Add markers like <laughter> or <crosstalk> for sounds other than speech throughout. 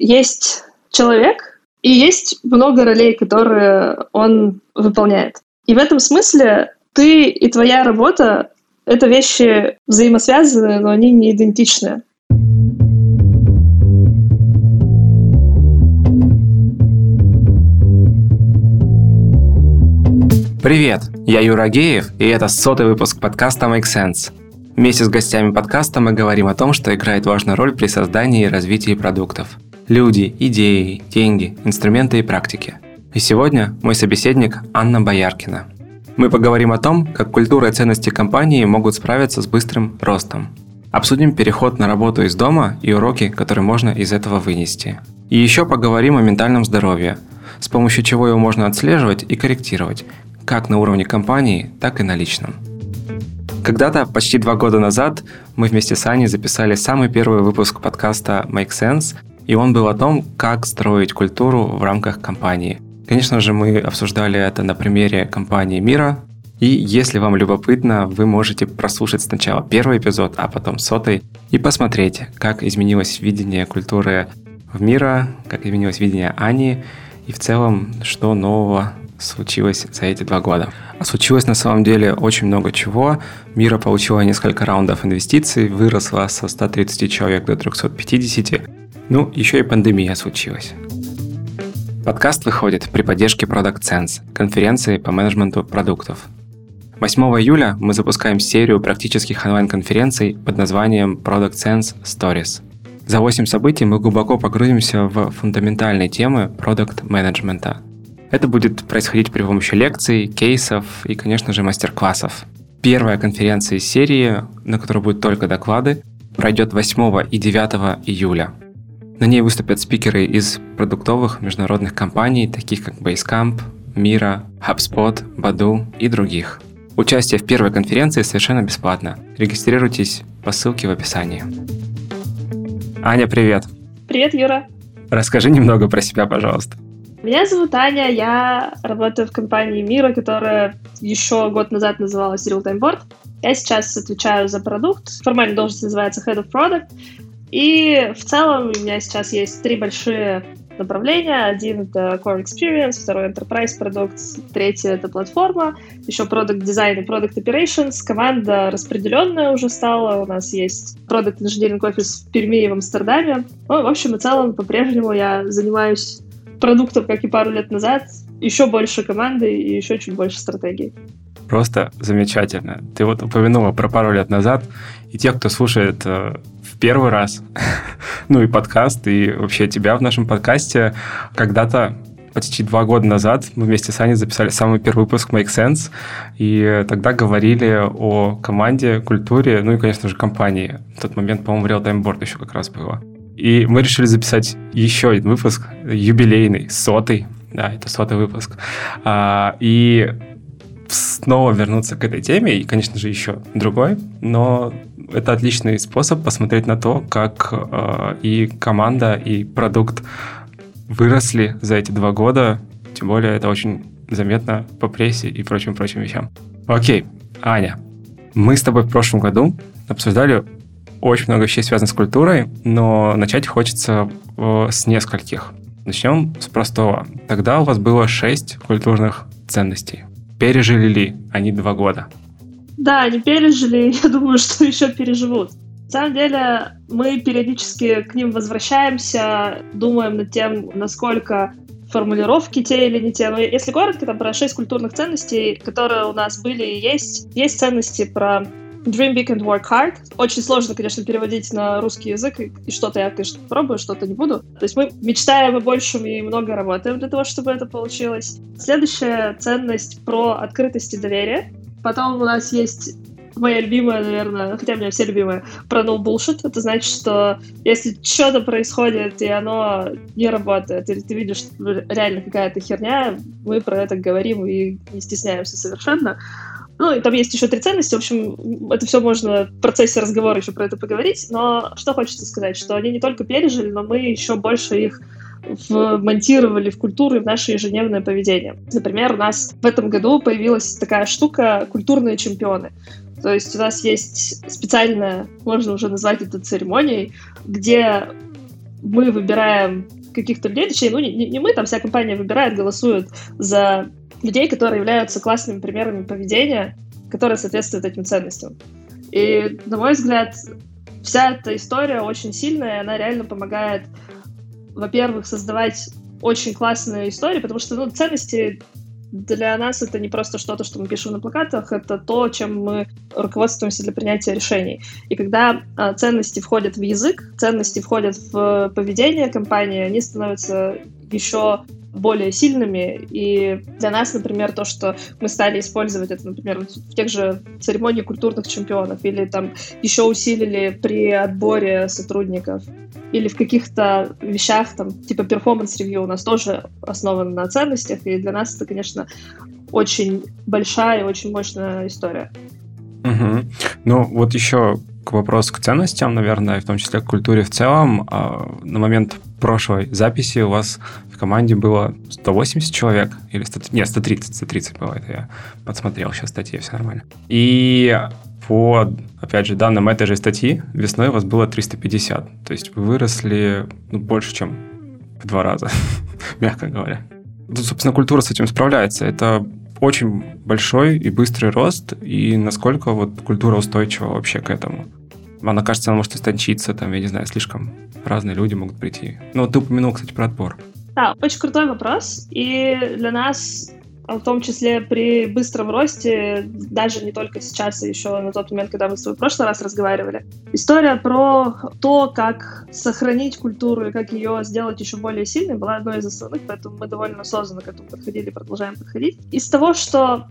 есть человек и есть много ролей, которые он выполняет. И в этом смысле ты и твоя работа — это вещи взаимосвязанные, но они не идентичны. Привет, я Юра Геев, и это сотый выпуск подкаста Make Sense. Вместе с гостями подкаста мы говорим о том, что играет важную роль при создании и развитии продуктов. Люди, идеи, деньги, инструменты и практики. И сегодня мой собеседник Анна Бояркина. Мы поговорим о том, как культура и ценности компании могут справиться с быстрым ростом. Обсудим переход на работу из дома и уроки, которые можно из этого вынести. И еще поговорим о ментальном здоровье, с помощью чего его можно отслеживать и корректировать, как на уровне компании, так и на личном. Когда-то, почти два года назад, мы вместе с Аней записали самый первый выпуск подкаста Make Sense, и он был о том, как строить культуру в рамках компании. Конечно же, мы обсуждали это на примере компании Мира, и если вам любопытно, вы можете прослушать сначала первый эпизод, а потом сотый, и посмотреть, как изменилось видение культуры в мира, как изменилось видение Ани, и в целом, что нового случилось за эти два года. А случилось на самом деле очень много чего. Мира получила несколько раундов инвестиций, выросла со 130 человек до 350. Ну, еще и пандемия случилась. Подкаст выходит при поддержке Product Sense, конференции по менеджменту продуктов. 8 июля мы запускаем серию практических онлайн-конференций под названием Product Sense Stories. За 8 событий мы глубоко погрузимся в фундаментальные темы продукт-менеджмента – это будет происходить при помощи лекций, кейсов и, конечно же, мастер-классов. Первая конференция из серии, на которой будут только доклады, пройдет 8 и 9 июля. На ней выступят спикеры из продуктовых международных компаний, таких как Basecamp, Mira, HubSpot, Badu и других. Участие в первой конференции совершенно бесплатно. Регистрируйтесь по ссылке в описании. Аня, привет! Привет, Юра! Расскажи немного про себя, пожалуйста. Меня зовут Аня, я работаю в компании Мира, которая еще год назад называлась Real Time Board. Я сейчас отвечаю за продукт. Формально должность называется Head of Product. И в целом у меня сейчас есть три большие направления. Один — это Core Experience, второй — Enterprise продукт, третий — это платформа, еще Product Design и Product Operations. Команда распределенная уже стала. У нас есть Product Engineering Office в Перми и в Амстердаме. Ну, в общем и целом, по-прежнему я занимаюсь продуктов, как и пару лет назад, еще больше команды и еще чуть больше стратегий. Просто замечательно. Ты вот упомянула про пару лет назад, и те, кто слушает э, в первый раз, <laughs> ну и подкаст, и вообще тебя в нашем подкасте, когда-то почти два года назад мы вместе с Аней записали самый первый выпуск Make Sense, и тогда говорили о команде, культуре, ну и, конечно же, компании. В тот момент, по-моему, Real Time Board еще как раз было. И мы решили записать еще один выпуск, юбилейный, сотый. Да, это сотый выпуск. А, и снова вернуться к этой теме, и, конечно же, еще другой, но это отличный способ посмотреть на то, как э, и команда, и продукт выросли за эти два года. Тем более это очень заметно по прессе и прочим-прочим вещам. Окей, Аня, мы с тобой в прошлом году обсуждали очень много вещей связано с культурой, но начать хочется э, с нескольких. Начнем с простого. Тогда у вас было шесть культурных ценностей. Пережили ли они два года? Да, они пережили. <laughs> Я думаю, что еще переживут. На самом деле, мы периодически к ним возвращаемся, думаем над тем, насколько формулировки те или не те. Но если коротко, там про шесть культурных ценностей, которые у нас были и есть. Есть ценности про Dream big and work hard. Очень сложно, конечно, переводить на русский язык, и, и что-то я, конечно, пробую, что-то не буду. То есть мы мечтаем о большем и много работаем для того, чтобы это получилось. Следующая ценность про открытость и доверие. Потом у нас есть моя любимая, наверное, хотя у меня все любимые, про no bullshit. Это значит, что если что-то происходит, и оно не работает, или ты видишь, что реально какая-то херня, мы про это говорим и не стесняемся совершенно. Ну, и там есть еще три ценности. В общем, это все можно в процессе разговора еще про это поговорить. Но что хочется сказать, что они не только пережили, но мы еще больше их вмонтировали в культуру и в наше ежедневное поведение. Например, у нас в этом году появилась такая штука «Культурные чемпионы». То есть у нас есть специальная, можно уже назвать это церемонией, где мы выбираем каких-то людей, точнее, ну, не, не мы, там вся компания выбирает, голосует за людей, которые являются классными примерами поведения, которые соответствуют этим ценностям. И, на мой взгляд, вся эта история очень сильная, она реально помогает, во-первых, создавать очень классные истории, потому что ну, ценности для нас это не просто что-то, что мы пишем на плакатах, это то, чем мы руководствуемся для принятия решений. И когда а, ценности входят в язык, ценности входят в поведение компании, они становятся еще более сильными. И для нас, например, то, что мы стали использовать это, например, в тех же церемониях культурных чемпионов или там еще усилили при отборе сотрудников или в каких-то вещах, там, типа performance review у нас тоже основано на ценностях, и для нас это, конечно, очень большая и очень мощная история. Угу. Ну, вот еще к вопросу к ценностям, наверное, в том числе к культуре в целом. А, на момент прошлой записи у вас команде было 180 человек, или 100, нет, 130, 130 было, это я подсмотрел сейчас статьи, все нормально. И по, опять же, данным этой же статьи, весной у вас было 350. То есть вы выросли ну, больше, чем в два раза, <laughs> мягко говоря. Тут, ну, собственно, культура с этим справляется. Это очень большой и быстрый рост, и насколько вот культура устойчива вообще к этому. Она, кажется, она может истончиться, там, я не знаю, слишком разные люди могут прийти. Ну, ты упомянул, кстати, про отбор. Да, очень крутой вопрос, и для нас а в том числе при быстром росте, даже не только сейчас, а еще на тот момент, когда мы с тобой в прошлый раз разговаривали. История про то, как сохранить культуру и как ее сделать еще более сильной, была одной из основных, поэтому мы довольно осознанно к этому подходили продолжаем подходить. Из того, что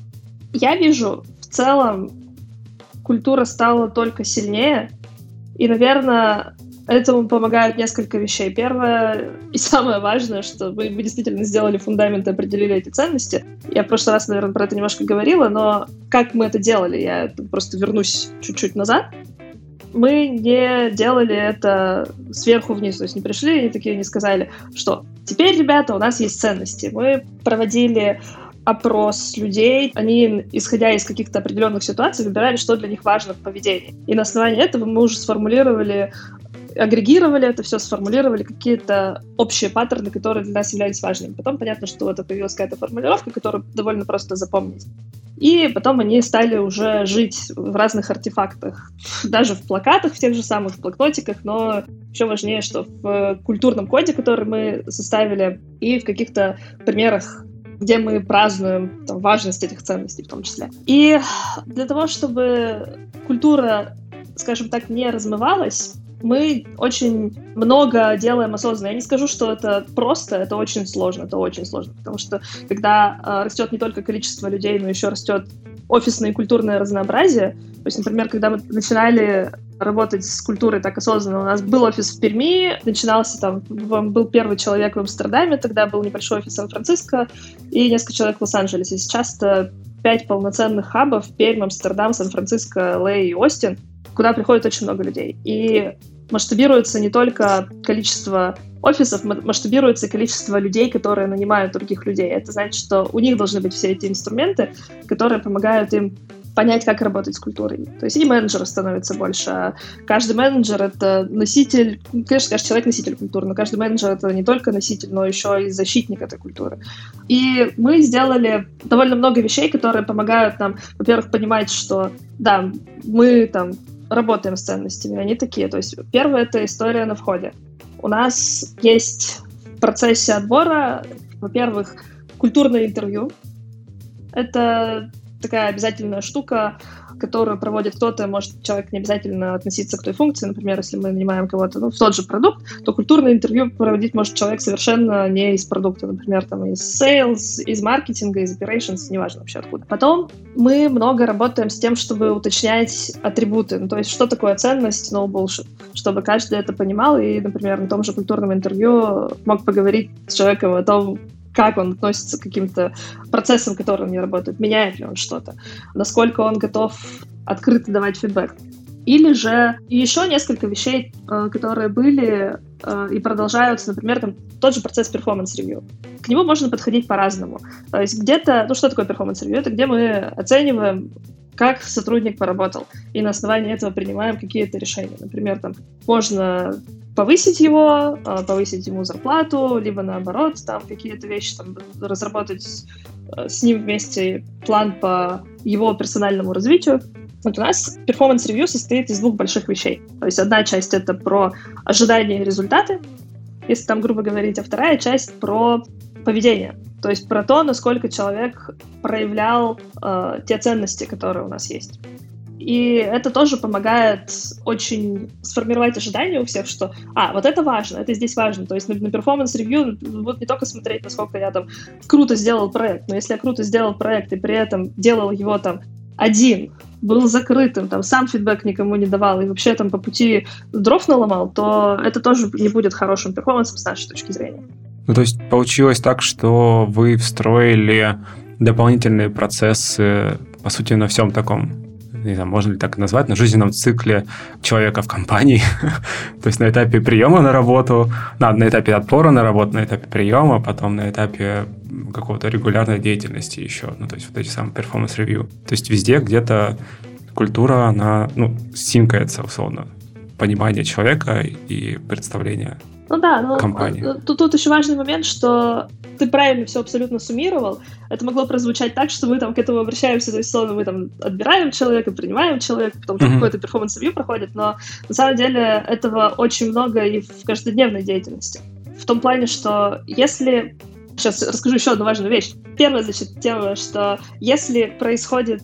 я вижу, в целом культура стала только сильнее, и, наверное, Этому помогают несколько вещей. Первое и самое важное, что мы, действительно сделали фундамент и определили эти ценности. Я в прошлый раз, наверное, про это немножко говорила, но как мы это делали? Я просто вернусь чуть-чуть назад. Мы не делали это сверху вниз, то есть не пришли и такие не сказали, что теперь, ребята, у нас есть ценности. Мы проводили опрос людей, они, исходя из каких-то определенных ситуаций, выбирали, что для них важно в поведении. И на основании этого мы уже сформулировали агрегировали это все, сформулировали какие-то общие паттерны, которые для нас являлись важными. Потом понятно, что вот появилась какая-то формулировка, которую довольно просто запомнить. И потом они стали уже жить в разных артефактах, <laughs> даже в плакатах, в тех же самых блокнотиках, но еще важнее, что в культурном коде, который мы составили, и в каких-то примерах где мы празднуем там, важность этих ценностей в том числе. И для того, чтобы культура, скажем так, не размывалась, мы очень много делаем осознанно. Я не скажу, что это просто, это очень сложно, это очень сложно, потому что когда э, растет не только количество людей, но еще растет офисное и культурное разнообразие. То есть, например, когда мы начинали работать с культурой так осознанно, у нас был офис в Перми, начинался там, был первый человек в Амстердаме, тогда был небольшой офис в Сан-Франциско и несколько человек в Лос-Анджелесе. Сейчас это пять полноценных хабов, Пермь, Амстердам, Сан-Франциско, Лей и Остин куда приходит очень много людей. И масштабируется не только количество офисов, масштабируется количество людей, которые нанимают других людей. Это значит, что у них должны быть все эти инструменты, которые помогают им понять, как работать с культурой. То есть и менеджеров становится больше. А каждый менеджер — это носитель, конечно, каждый человек — носитель культуры, но каждый менеджер — это не только носитель, но еще и защитник этой культуры. И мы сделали довольно много вещей, которые помогают нам, во-первых, понимать, что, да, мы там работаем с ценностями, они такие. То есть первое — это история на входе. У нас есть в процессе отбора, во-первых, культурное интервью. Это такая обязательная штука, которую проводит кто-то, может человек не обязательно относиться к той функции, например, если мы нанимаем кого-то ну, в тот же продукт, то культурное интервью проводить может человек совершенно не из продукта, например, там из sales, из маркетинга, из operations, неважно вообще откуда. Потом мы много работаем с тем, чтобы уточнять атрибуты, ну, то есть что такое ценность, no bullshit, чтобы каждый это понимал и, например, на том же культурном интервью мог поговорить с человеком о том, как он относится к каким-то процессам, которые у него работают, меняет ли он что-то, насколько он готов открыто давать фидбэк. Или же еще несколько вещей, э, которые были э, и продолжаются, например, там, тот же процесс performance review. К нему можно подходить по-разному. То есть где-то, ну что такое performance review? Это где мы оцениваем как сотрудник поработал. И на основании этого принимаем какие-то решения. Например, там можно повысить его, а, повысить ему зарплату, либо наоборот, там какие-то вещи, там, разработать э, с ним вместе план по его персональному развитию. Вот у нас review состоит из двух больших вещей. То есть одна часть это про ожидания и результаты, если там грубо говорить, а вторая часть про поведение. То есть про то, насколько человек проявлял э, те ценности, которые у нас есть. И это тоже помогает очень сформировать ожидания у всех, что, а, вот это важно, это здесь важно. То есть на, performance review будут не только смотреть, насколько я там круто сделал проект, но если я круто сделал проект и при этом делал его там один, был закрытым, там сам фидбэк никому не давал и вообще там по пути дров наломал, то это тоже не будет хорошим перформансом с нашей точки зрения. Ну, то есть получилось так, что вы встроили дополнительные процессы, по сути, на всем таком не знаю, можно ли так назвать, на жизненном цикле человека в компании. <laughs> То есть на этапе приема на работу, на, на этапе отбора на работу, на этапе приема, потом на этапе какого-то регулярной деятельности еще. Ну, то есть вот эти самые performance review. То есть везде где-то культура, она, ну, синкается, условно. Понимание человека и представление ну да, но компании. Тут, тут еще важный момент, что ты правильно все абсолютно суммировал. Это могло прозвучать так, что мы там к этому обращаемся, то есть, словно мы там отбираем человека, принимаем человека, потом mm-hmm. какой-то performance review проходит, но на самом деле этого очень много и в каждодневной деятельности. В том плане, что если Сейчас расскажу еще одну важную вещь. Первая, значит, тема, что если происходит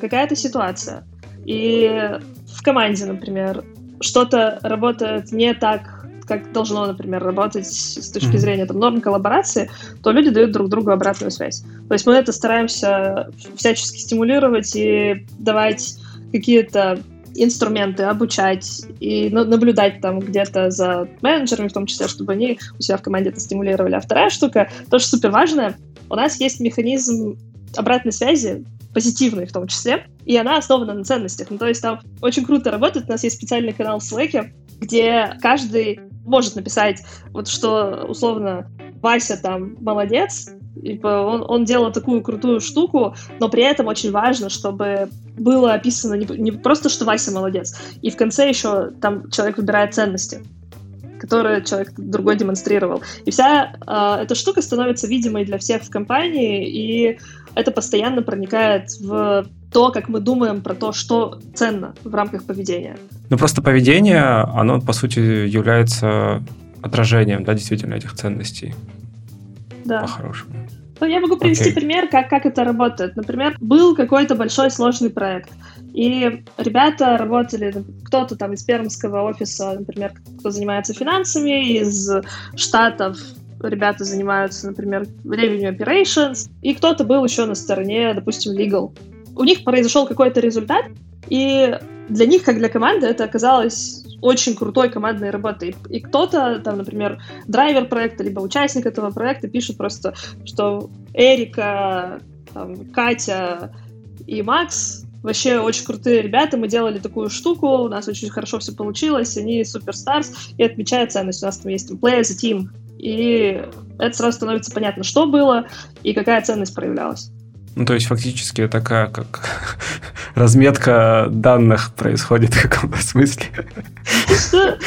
какая-то ситуация, и в команде, например, что-то работает не так, как должно, например, работать с точки зрения там, норм коллаборации, то люди дают друг другу обратную связь. То есть мы это стараемся всячески стимулировать и давать какие-то инструменты, обучать и наблюдать там где-то за менеджерами, в том числе, чтобы они у себя в команде это стимулировали. А вторая штука, тоже супер важная, у нас есть механизм обратной связи, позитивной в том числе, и она основана на ценностях. Ну, то есть там очень круто работает, у нас есть специальный канал в Slack, где каждый может написать, вот что условно Вася там молодец, он, он делал такую крутую штуку, но при этом очень важно, чтобы было описано не, не просто, что Вася молодец, и в конце еще там человек выбирает ценности которые человек другой демонстрировал. И вся э, эта штука становится видимой для всех в компании, и это постоянно проникает в то, как мы думаем про то, что ценно в рамках поведения. Ну, просто поведение, оно, по сути, является отражением, да, действительно, этих ценностей. Да. По-хорошему. Ну, я могу привести okay. пример, как, как это работает. Например, был какой-то большой сложный проект, и ребята работали, кто-то там из пермского офиса, например, кто занимается финансами, из штатов ребята занимаются, например, revenue operations, и кто-то был еще на стороне, допустим, legal. У них произошел какой-то результат, и для них, как для команды, это оказалось очень крутой командной работой. И кто-то, там, например, драйвер проекта, либо участник этого проекта пишет просто, что Эрика, там, Катя и Макс вообще очень крутые ребята, мы делали такую штуку, у нас очень хорошо все получилось, они суперстарс, и отмечают ценность. У нас там есть play as a team, и это сразу становится понятно, что было и какая ценность проявлялась. Ну, то есть фактически такая как <laughs> разметка данных происходит в каком-то смысле. Что?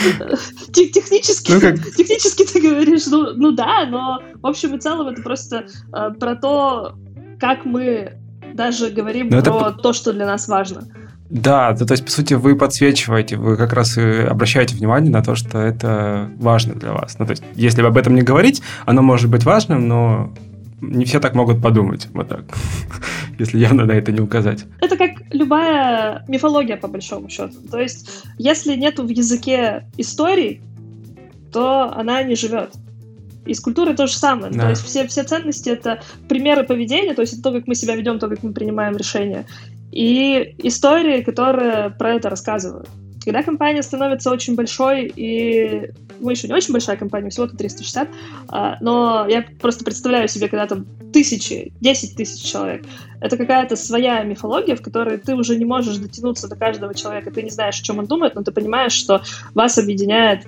Технически, ну, как... технически ты говоришь, ну, ну да, но в общем и целом это просто э, про то, как мы даже говорим но про это... то, что для нас важно. Да, то, то есть, по сути, вы подсвечиваете, вы как раз и обращаете внимание на то, что это важно для вас. Ну, то есть, если об этом не говорить, оно может быть важным, но не все так могут подумать, вот так, <laughs> если явно на это не указать. Это как любая мифология, по большому счету. То есть, если нету в языке истории, то она не живет. И с культурой то же самое. Да. То есть все, все ценности — это примеры поведения, то есть это то, как мы себя ведем, то, как мы принимаем решения и истории, которые про это рассказывают. Когда компания становится очень большой, и мы еще не очень большая компания, всего-то 360, а, но я просто представляю себе, когда там тысячи, 10 тысяч человек, это какая-то своя мифология, в которой ты уже не можешь дотянуться до каждого человека, ты не знаешь, о чем он думает, но ты понимаешь, что вас объединяет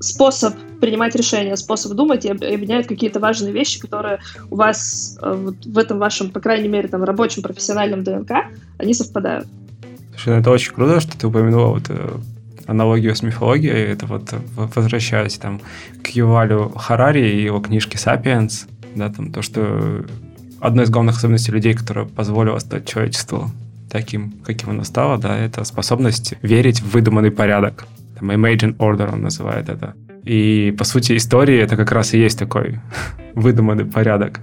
способ принимать решения, способ думать и объединяют какие-то важные вещи, которые у вас э, вот в этом вашем, по крайней мере, там, рабочем, профессиональном ДНК, они совпадают. Слушай, ну это очень круто, что ты упомянула вот э, аналогию с мифологией. Это вот возвращаясь там к Ювалю Харари и его книжке «Сапиенс», да, там то, что одной из главных особенностей людей, которая позволила стать человечеству таким, каким оно стало, да, это способность верить в выдуманный порядок. Там Imagine Order он называет это. И, по сути, истории это как раз и есть такой <laughs> выдуманный порядок.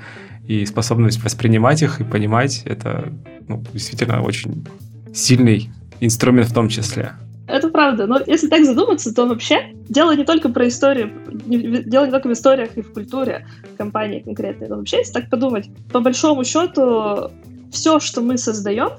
И способность воспринимать их и понимать, это ну, действительно очень сильный инструмент в том числе. Это правда. Но если так задуматься, то вообще дело не только про историю, дело не только в историях и в культуре компании конкретной, но вообще, если так подумать, по большому счету, все, что мы создаем,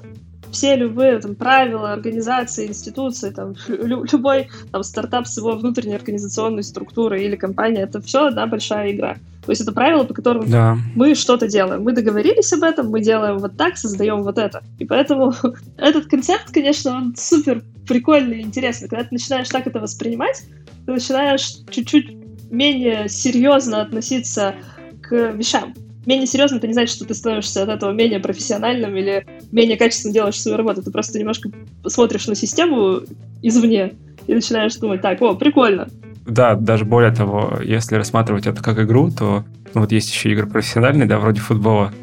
все любые там, правила, организации, институции, там, <laughs> лю- любой там, стартап с его внутренней организационной структурой или компания, это все одна большая игра. То есть это правила, по которым да. мы что-то делаем. Мы договорились об этом, мы делаем вот так, создаем вот это. И поэтому <laughs> этот концепт, конечно, он супер прикольный и интересный. Когда ты начинаешь так это воспринимать, ты начинаешь чуть-чуть менее серьезно относиться к вещам менее серьезно, это не значит, что ты становишься от этого менее профессиональным или менее качественно делаешь свою работу. Ты просто немножко смотришь на систему извне и начинаешь думать, так, о, прикольно. Да, даже более того, если рассматривать это как игру, то ну, вот есть еще игры профессиональные, да, вроде футбола.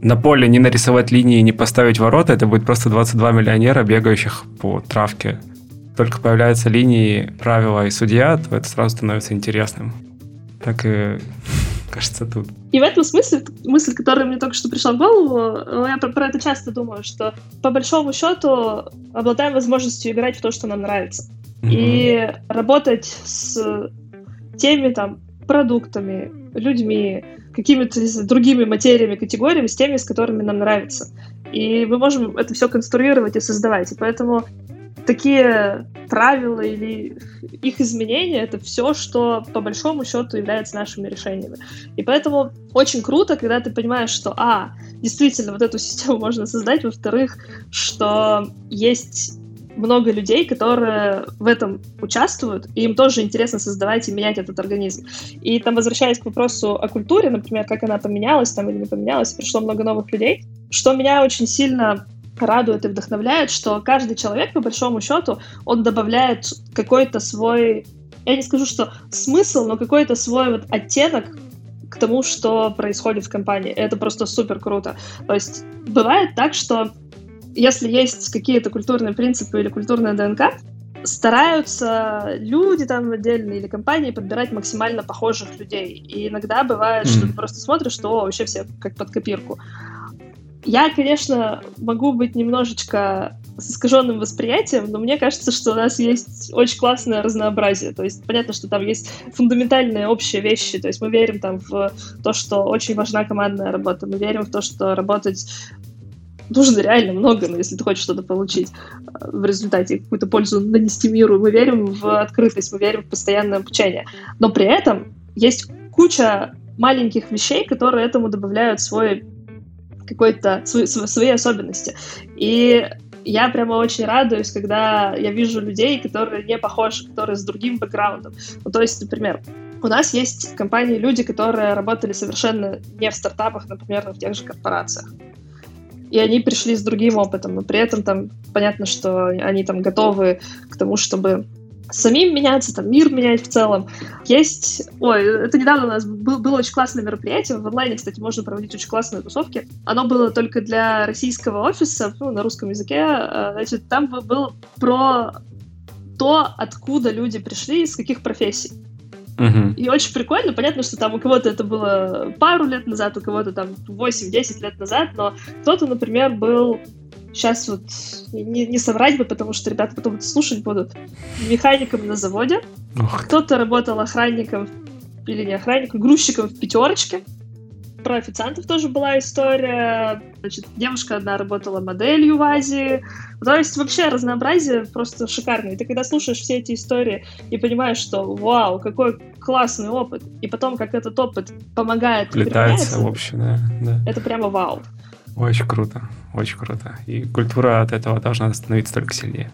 На поле не нарисовать линии, не поставить ворота, это будет просто 22 миллионера, бегающих по травке. Только появляются линии, правила и судья, то это сразу становится интересным. Так и кажется, тут. И в этом смысле, мысль, которая мне только что пришла в голову, э, я про, про это часто думаю, что по большому счету обладаем возможностью играть в то, что нам нравится. Mm-hmm. И работать с теми там продуктами, людьми, какими-то другими материями, категориями, с теми, с которыми нам нравится. И мы можем это все конструировать и создавать. И поэтому такие правила или их изменения — это все, что по большому счету является нашими решениями. И поэтому очень круто, когда ты понимаешь, что, а, действительно, вот эту систему <laughs> можно создать, во-вторых, что есть много людей, которые в этом участвуют, и им тоже интересно создавать и менять этот организм. И там, возвращаясь к вопросу о культуре, например, как она поменялась там или не поменялась, пришло много новых людей, что меня очень сильно радует и вдохновляет, что каждый человек, по большому счету, он добавляет какой-то свой, я не скажу, что смысл, но какой-то свой вот оттенок к тому, что происходит в компании. Это просто супер круто. То есть бывает так, что если есть какие-то культурные принципы или культурная ДНК, стараются люди там отдельные или компании подбирать максимально похожих людей. И иногда бывает, mm. что ты просто смотришь, что вообще все как под копирку. Я, конечно, могу быть немножечко с искаженным восприятием, но мне кажется, что у нас есть очень классное разнообразие. То есть понятно, что там есть фундаментальные общие вещи. То есть мы верим там в то, что очень важна командная работа. Мы верим в то, что работать нужно реально много, но если ты хочешь что-то получить э, в результате, какую-то пользу нанести миру. Мы верим в открытость, мы верим в постоянное обучение. Но при этом есть куча маленьких вещей, которые этому добавляют свой какой-то свои, особенности. И я прямо очень радуюсь, когда я вижу людей, которые не похожи, которые с другим бэкграундом. Ну, то есть, например, у нас есть в компании люди, которые работали совершенно не в стартапах, например, в тех же корпорациях. И они пришли с другим опытом, но при этом там понятно, что они там готовы к тому, чтобы самим меняться, там, мир менять в целом. Есть... Ой, это недавно у нас был, было очень классное мероприятие. В онлайне, кстати, можно проводить очень классные тусовки. Оно было только для российского офиса, ну, на русском языке. А, значит, там был про то, откуда люди пришли, из каких профессий. Uh-huh. И очень прикольно. Понятно, что там у кого-то это было пару лет назад, у кого-то там 8-10 лет назад, но кто-то, например, был сейчас вот не, не соврать бы, потому что ребята потом это слушать будут, механиком на заводе. Кто-то работал охранником или не охранником, грузчиком в пятерочке. Про официантов тоже была история. Значит, девушка одна работала моделью в Азии. То есть вообще разнообразие просто шикарное. И ты когда слушаешь все эти истории и понимаешь, что вау, какой классный опыт, и потом как этот опыт помогает Летается в общем, да, да. Это прямо вау. Очень круто, очень круто. И культура от этого должна становиться только сильнее.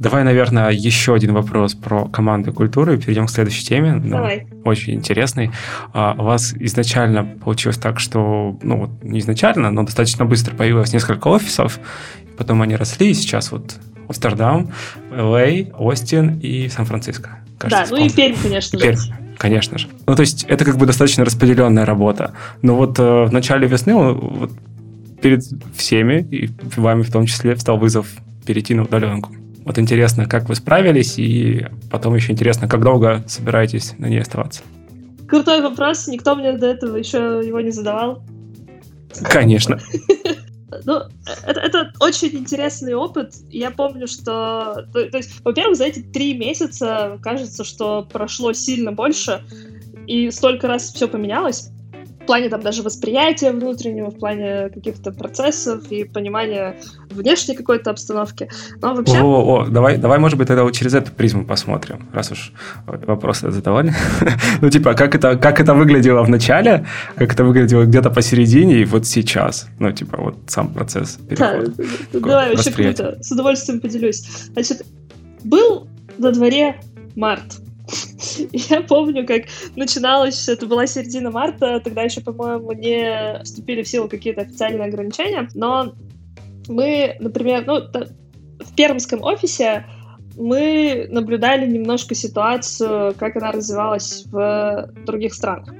Давай, наверное, еще один вопрос про команду культуры. Перейдем к следующей теме. Ну, Давай. Очень интересный. А, у вас изначально получилось так, что, ну, вот не изначально, но достаточно быстро появилось несколько офисов, потом они росли, и сейчас вот Амстердам, Л.А., Остин и Сан-Франциско. Кажется, да, ну и Пермь, конечно Пермь. же. Конечно же. Ну, то есть это как бы достаточно распределенная работа. Но вот э, в начале весны вот, перед всеми, и вами в том числе, встал вызов перейти на удаленку. Вот интересно, как вы справились, и потом еще интересно, как долго собираетесь на ней оставаться? Крутой вопрос, никто мне до этого еще его не задавал. Конечно. <laughs> Ну, это, это очень интересный опыт. Я помню, что... То, то есть, во-первых, за эти три месяца кажется, что прошло сильно больше, и столько раз все поменялось плане там даже восприятия внутреннего, в плане каких-то процессов и понимания внешней какой-то обстановки. Но вообще... О, о, о, давай, давай, может быть, тогда вот через эту призму посмотрим, раз уж вопросы задавали. <laughs> ну, типа, как это, как это выглядело в начале, как это выглядело где-то посередине и вот сейчас. Ну, типа, вот сам процесс перехода. Да, давай, вообще круто. С удовольствием поделюсь. Значит, был на дворе март. <laughs> Я помню, как начиналось, это была середина марта, тогда еще, по-моему, не вступили в силу какие-то официальные ограничения, но мы, например, ну, в пермском офисе мы наблюдали немножко ситуацию, как она развивалась в других странах.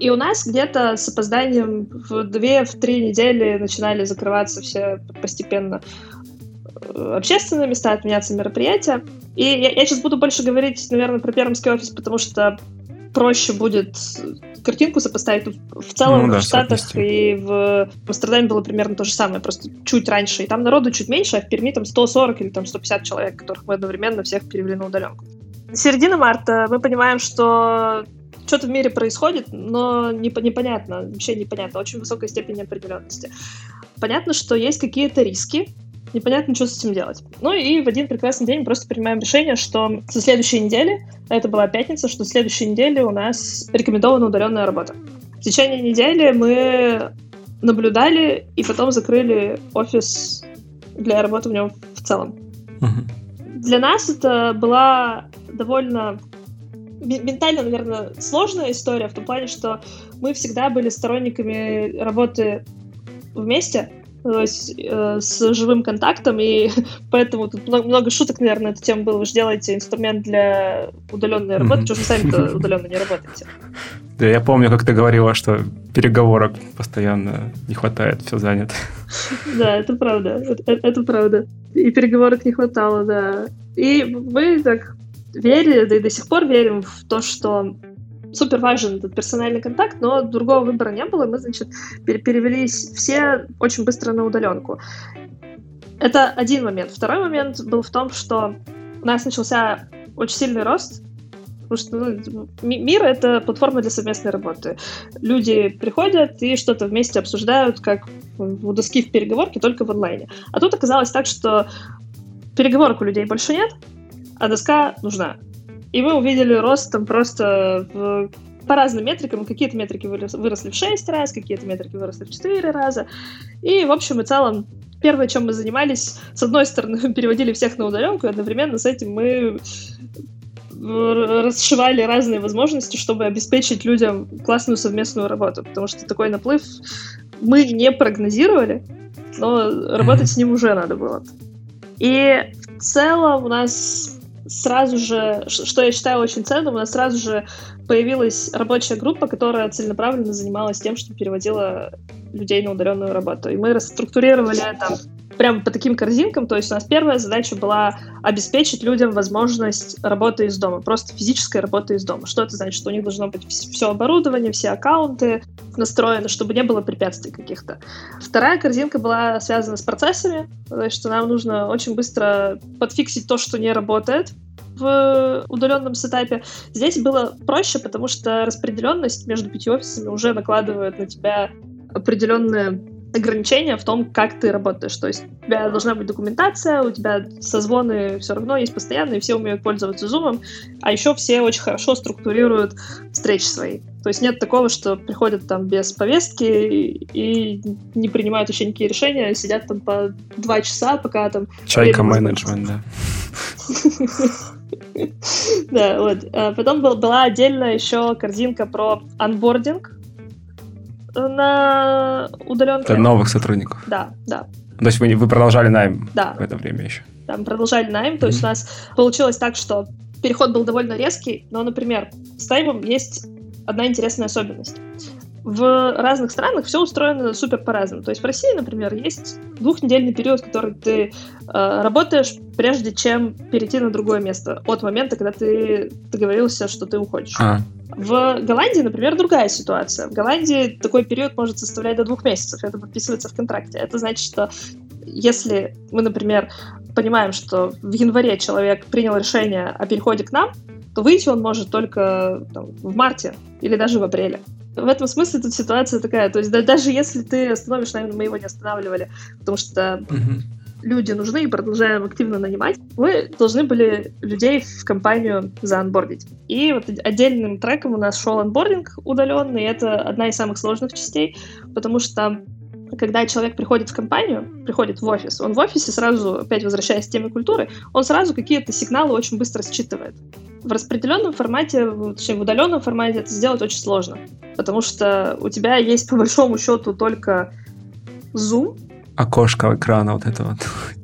И у нас где-то с опозданием в две, в три недели начинали закрываться все постепенно общественные места, отменяться мероприятия. И я, я сейчас буду больше говорить, наверное, про пермский офис, потому что проще будет картинку сопоставить. В целом ну, да, в Штатах и в Амстердаме было примерно то же самое, просто чуть раньше. И там народу чуть меньше, а в Перми там 140 или там 150 человек, которых мы одновременно всех перевели на удаленку. Середина марта мы понимаем, что что-то в мире происходит, но непонятно, вообще непонятно, очень высокая степень неопределенности. Понятно, что есть какие-то риски, непонятно, что с этим делать. Ну и в один прекрасный день мы просто принимаем решение, что со следующей недели, а это была пятница, что с следующей недели у нас рекомендована удаленная работа. В течение недели мы наблюдали и потом закрыли офис для работы в нем в целом. Uh-huh. Для нас это была довольно ментально, наверное, сложная история в том плане, что мы всегда были сторонниками работы вместе, с, э, с живым контактом, и <laughs> поэтому тут много, много шуток, наверное, на эту тему было. Вы же делаете инструмент для удаленной работы, mm-hmm. что же сами-то <laughs> удаленно не работаете. Да, я помню, как ты говорила, что переговорок постоянно не хватает, все занято. <laughs> Да, это правда, это, это правда. И переговорок не хватало, да. И мы так верили, да и до сих пор верим в то, что супер важен этот персональный контакт, но другого выбора не было, мы, значит, перевелись все очень быстро на удаленку. Это один момент. Второй момент был в том, что у нас начался очень сильный рост, потому что ну, мир — это платформа для совместной работы. Люди приходят и что-то вместе обсуждают, как у доски в переговорке, только в онлайне. А тут оказалось так, что переговорок у людей больше нет, а доска нужна. И мы увидели рост там просто в по разным метрикам. Какие-то метрики выросли в 6 раз, какие-то метрики выросли в 4 раза. И, в общем и целом, первое, чем мы занимались, с одной стороны, <laughs> переводили всех на удаленку, и одновременно с этим мы расшивали разные возможности, чтобы обеспечить людям классную совместную работу, потому что такой наплыв мы не прогнозировали, но работать с ним уже надо было. И в целом у нас сразу же, что я считаю очень ценным, у нас сразу же появилась рабочая группа, которая целенаправленно занималась тем, что переводила людей на удаленную работу. И мы расструктурировали это прямо по таким корзинкам. То есть у нас первая задача была обеспечить людям возможность работы из дома, просто физической работы из дома. Что это значит? Что у них должно быть все оборудование, все аккаунты настроены, чтобы не было препятствий каких-то. Вторая корзинка была связана с процессами, то есть что нам нужно очень быстро подфиксить то, что не работает, в удаленном сетапе. Здесь было проще, потому что распределенность между пятью офисами уже накладывает на тебя определенные ограничения в том, как ты работаешь. То есть у тебя должна быть документация, у тебя созвоны все равно есть постоянные, все умеют пользоваться Zoom, а еще все очень хорошо структурируют встречи свои. То есть нет такого, что приходят там без повестки и не принимают вообще никакие решения, сидят там по два часа, пока там... Чайка менеджмент, да. <laughs> Да, вот. А потом была отдельная еще корзинка про анбординг, на удаленке. Новых сотрудников? Да, да. То есть вы, вы продолжали найм да. в это время еще? Да, мы продолжали найм. То mm-hmm. есть у нас получилось так, что переход был довольно резкий, но, например, с наймом есть одна интересная особенность. В разных странах все устроено супер по-разному. То есть в России, например, есть двухнедельный период, который ты э, работаешь, прежде чем перейти на другое место, от момента, когда ты договорился, что ты уходишь. А. В Голландии, например, другая ситуация. В Голландии такой период может составлять до двух месяцев. Это подписывается в контракте. Это значит, что если мы, например, понимаем, что в январе человек принял решение о переходе к нам, то выйти он может только там, в марте или даже в апреле. В этом смысле тут ситуация такая. То есть да, даже если ты остановишь, наверное, мы его не останавливали, потому что угу люди нужны и продолжаем активно нанимать, вы должны были людей в компанию заанбордить. И вот отдельным треком у нас шел анбординг удаленный, и это одна из самых сложных частей, потому что когда человек приходит в компанию, приходит в офис, он в офисе сразу, опять возвращаясь к теме культуры, он сразу какие-то сигналы очень быстро считывает. В распределенном формате, точнее, в удаленном формате это сделать очень сложно, потому что у тебя есть по большому счету только Zoom, окошко экрана вот это вот.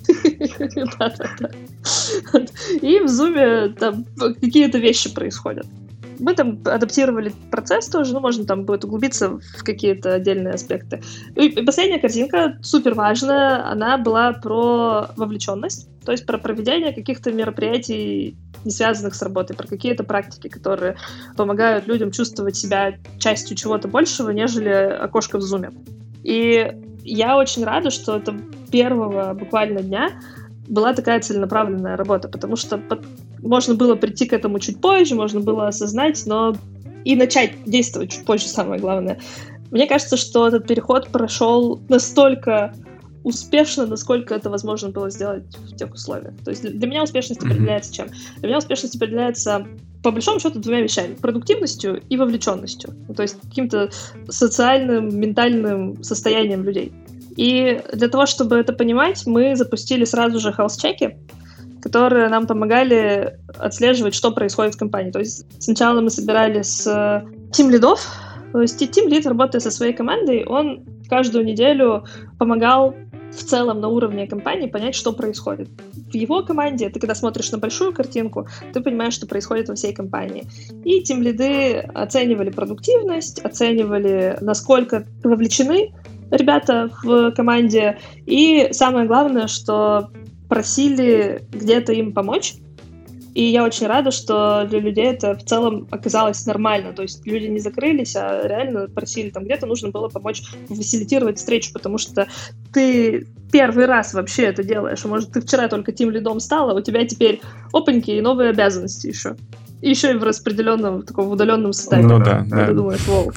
<laughs> И в зуме там какие-то вещи происходят. Мы там адаптировали процесс тоже, ну, можно там будет углубиться в какие-то отдельные аспекты. И последняя картинка, супер важная, она была про вовлеченность, то есть про проведение каких-то мероприятий, не связанных с работой, про какие-то практики, которые помогают людям чувствовать себя частью чего-то большего, нежели окошко в зуме. И я очень рада, что это первого буквально дня была такая целенаправленная работа, потому что. Можно было прийти к этому чуть позже, можно было осознать, но и начать действовать чуть позже, самое главное. Мне кажется, что этот переход прошел настолько успешно, насколько это возможно было сделать в тех условиях. То есть для меня успешность определяется чем? Для меня успешность определяется по большому счету двумя вещами. Продуктивностью и вовлеченностью. Ну, то есть каким-то социальным, ментальным состоянием людей. И для того, чтобы это понимать, мы запустили сразу же health-чеки, которые нам помогали отслеживать, что происходит в компании. То есть сначала мы собирали с тим лидов, то есть тим лид, работая со своей командой, он каждую неделю помогал в целом на уровне компании понять, что происходит. В его команде, ты когда смотришь на большую картинку, ты понимаешь, что происходит во всей компании. И тем лиды оценивали продуктивность, оценивали, насколько вовлечены ребята в команде. И самое главное, что просили где-то им помочь, и я очень рада, что для людей это в целом оказалось нормально. То есть люди не закрылись, а реально просили, там где-то нужно было помочь фасилитировать встречу, потому что ты первый раз вообще это делаешь. Может, ты вчера только тем лидом стала, у тебя теперь опаньки и новые обязанности еще. И еще и в распределенном, таком в удаленном состоянии. Ну да, да. Ты думаешь, вау.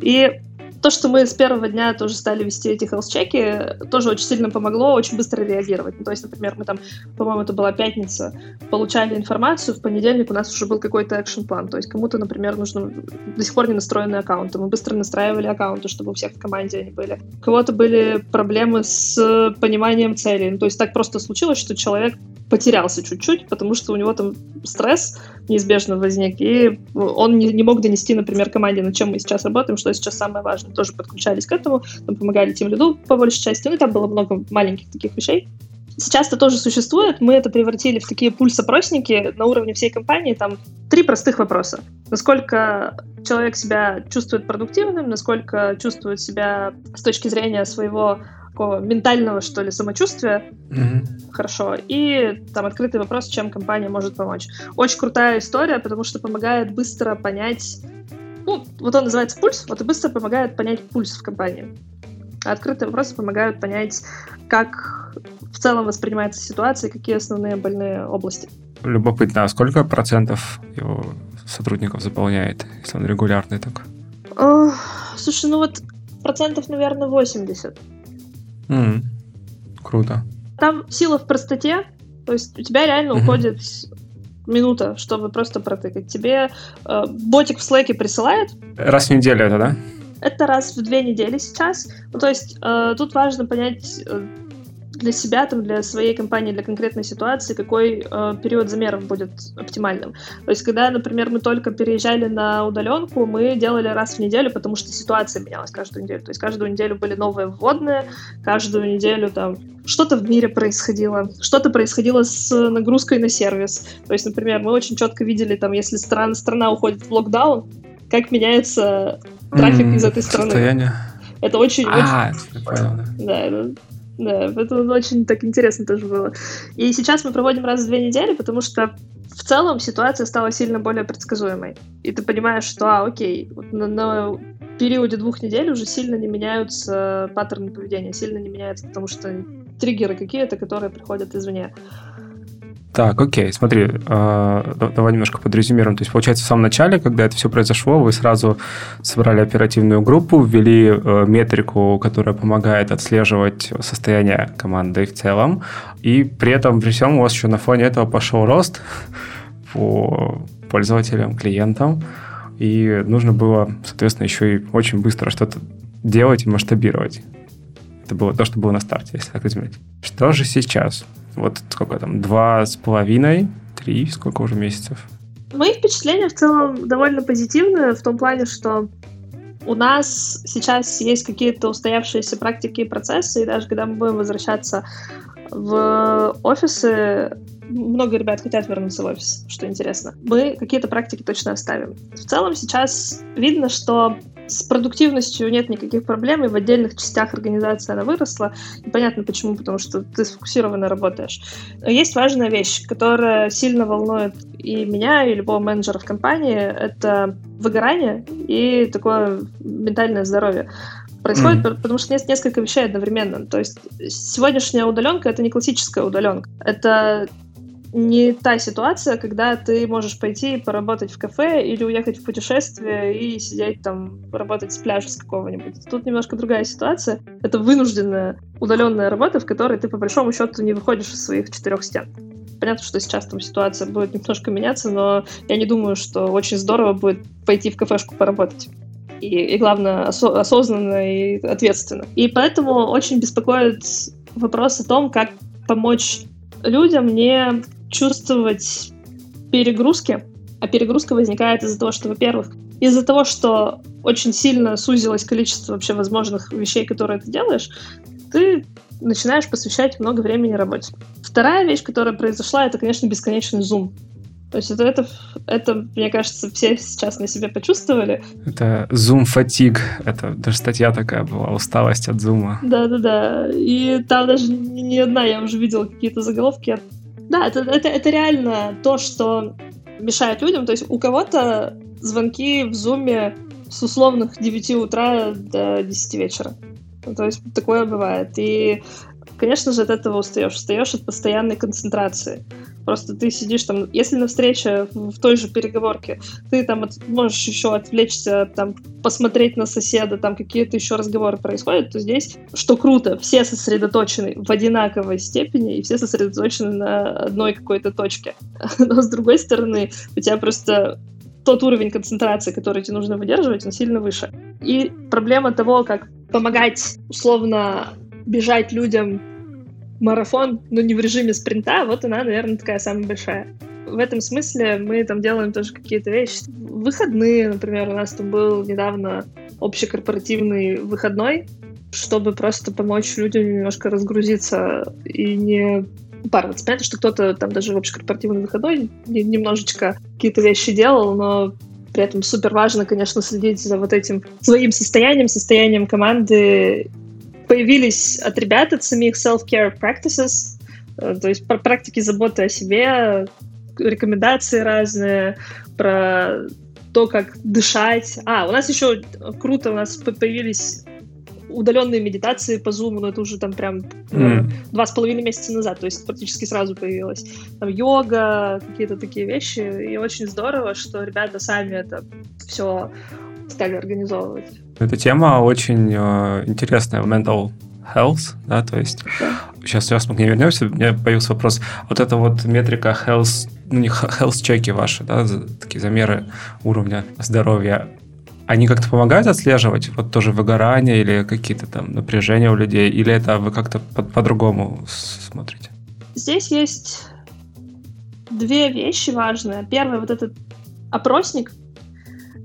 И то, что мы с первого дня тоже стали вести эти health-чеки, тоже очень сильно помогло очень быстро реагировать. Ну, то есть, например, мы там, по-моему, это была пятница, получали информацию, в понедельник у нас уже был какой-то экшн-план. То есть кому-то, например, нужно до сих пор не настроенные аккаунты. Мы быстро настраивали аккаунты, чтобы у всех в команде они были. У кого-то были проблемы с пониманием целей. Ну, то есть так просто случилось, что человек потерялся чуть-чуть, потому что у него там стресс неизбежно возник, и он не, не мог донести, например, команде, над чем мы сейчас работаем, что сейчас самое важное. Тоже подключались к этому, там помогали тем лиду по большей части, ну и там было много маленьких таких вещей. Сейчас это тоже существует, мы это превратили в такие пульс-опросники на уровне всей компании, там три простых вопроса. Насколько человек себя чувствует продуктивным, насколько чувствует себя с точки зрения своего такого ментального, что ли, самочувствия. Mm-hmm. Хорошо. И там открытый вопрос, чем компания может помочь. Очень крутая история, потому что помогает быстро понять... Ну, вот он называется пульс, вот и быстро помогает понять пульс в компании. А открытые вопросы помогают понять, как в целом воспринимается ситуация, какие основные больные области. Любопытно, а сколько процентов его сотрудников заполняет, если он регулярный так? О, слушай, ну вот процентов, наверное, 80. Mm. Круто. Там сила в простоте, то есть у тебя реально mm-hmm. уходит минута, чтобы просто протыкать. Тебе э, ботик в слэке присылает. Раз в неделю это, да? Это раз в две недели сейчас. Ну, то есть э, тут важно понять, э, для себя, там, для своей компании, для конкретной ситуации, какой э, период замеров будет оптимальным. То есть, когда, например, мы только переезжали на удаленку, мы делали раз в неделю, потому что ситуация менялась каждую неделю. То есть, каждую неделю были новые вводные, каждую неделю там что-то в мире происходило, что-то происходило с нагрузкой на сервис. То есть, например, мы очень четко видели, там, если страна, страна уходит в локдаун, как меняется трафик mm, из этой страны. Состояние. Это очень... А, очень... Понял, да. да, да, это очень так интересно тоже было. И сейчас мы проводим раз в две недели, потому что в целом ситуация стала сильно более предсказуемой. И ты понимаешь, что, а, окей, на, на периоде двух недель уже сильно не меняются паттерны поведения, сильно не меняются, потому что триггеры какие-то, которые приходят извне. Так, окей, смотри, э, давай немножко подрезюмируем. То есть, получается, в самом начале, когда это все произошло, вы сразу собрали оперативную группу, ввели э, метрику, которая помогает отслеживать состояние команды в целом, и при этом, при всем, у вас еще на фоне этого пошел рост по пользователям, клиентам, и нужно было, соответственно, еще и очень быстро что-то делать и масштабировать. Это было то, что было на старте, если так измерить. Что же сейчас? Вот сколько там, два с половиной, три, сколько уже месяцев? Мои впечатления в целом довольно позитивные в том плане, что у нас сейчас есть какие-то устоявшиеся практики и процессы, и даже когда мы будем возвращаться в офисы, много ребят хотят вернуться в офис, что интересно. Мы какие-то практики точно оставим. В целом сейчас видно, что с продуктивностью нет никаких проблем, и в отдельных частях организации она выросла. И понятно почему, потому что ты сфокусированно работаешь. Но есть важная вещь, которая сильно волнует и меня, и любого менеджера в компании. Это выгорание и такое ментальное здоровье происходит, mm-hmm. потому что есть несколько вещей одновременно. То есть сегодняшняя удаленка это не классическая удаленка. Это не та ситуация, когда ты можешь пойти поработать в кафе или уехать в путешествие и сидеть там, работать с пляжа с какого-нибудь. Тут немножко другая ситуация. Это вынужденная удаленная работа, в которой ты по большому счету не выходишь из своих четырех стен. Понятно, что сейчас там ситуация будет немножко меняться, но я не думаю, что очень здорово будет пойти в кафешку поработать. И, и главное, осо- осознанно и ответственно. И поэтому очень беспокоит вопрос о том, как помочь людям не чувствовать перегрузки, а перегрузка возникает из-за того, что, во-первых, из-за того, что очень сильно сузилось количество вообще возможных вещей, которые ты делаешь, ты начинаешь посвящать много времени работе. Вторая вещь, которая произошла, это, конечно, бесконечный зум. То есть это, это, это, мне кажется, все сейчас на себе почувствовали. Это Zoom фатиг. Это даже статья такая была, усталость от зума. Да-да-да. И там даже не одна, я уже видела какие-то заголовки да, это, это, это реально то, что мешает людям. То есть у кого-то звонки в зуме с условных 9 утра до 10 вечера. Ну, то есть такое бывает. И, конечно же, от этого устаешь. Устаешь от постоянной концентрации. Просто ты сидишь там, если на встрече в той же переговорке, ты там от, можешь еще отвлечься, там, посмотреть на соседа, там какие-то еще разговоры происходят, то здесь, что круто, все сосредоточены в одинаковой степени, и все сосредоточены на одной какой-то точке. <laughs> Но с другой стороны, у тебя просто тот уровень концентрации, который тебе нужно выдерживать, он сильно выше. И проблема того, как помогать условно бежать людям марафон, но не в режиме спринта, вот она, наверное, такая самая большая. В этом смысле мы там делаем тоже какие-то вещи. Выходные, например, у нас там был недавно общекорпоративный выходной, чтобы просто помочь людям немножко разгрузиться и не упарываться. Понятно, что кто-то там даже в общекорпоративный выходной немножечко какие-то вещи делал, но при этом супер важно, конечно, следить за вот этим своим состоянием, состоянием команды появились от ребят, от самих self-care practices, э, то есть про практики заботы о себе, рекомендации разные, про то, как дышать. А, у нас еще круто, у нас появились удаленные медитации по Zoom, но это уже там прям mm. два с половиной месяца назад, то есть практически сразу появилось. Там йога, какие-то такие вещи, и очень здорово, что ребята сами это все стали организовывать. Эта тема очень э, интересная, mental health, да, то есть сейчас, сейчас мы к ней вернемся, у меня появился вопрос, вот эта вот метрика health, ну не health чеки ваши, да, такие замеры уровня здоровья, они как-то помогают отслеживать вот тоже выгорание или какие-то там напряжения у людей, или это вы как-то по- по-другому смотрите? Здесь есть две вещи важные. Первое, вот этот опросник,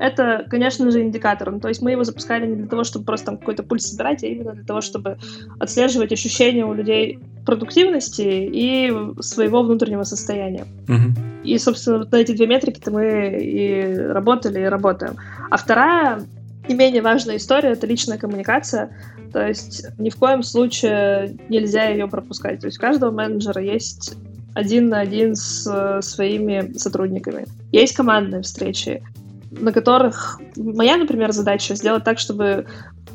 это, конечно же, индикатор. Ну, то есть мы его запускали не для того, чтобы просто там какой-то пульс собирать, а именно для того, чтобы отслеживать ощущения у людей продуктивности и своего внутреннего состояния. Угу. И, собственно, вот на эти две метрики-то мы и работали, и работаем. А вторая, не менее важная история, это личная коммуникация. То есть ни в коем случае нельзя ее пропускать. То есть у каждого менеджера есть один на один с своими сотрудниками. Есть командные встречи на которых моя, например, задача сделать так, чтобы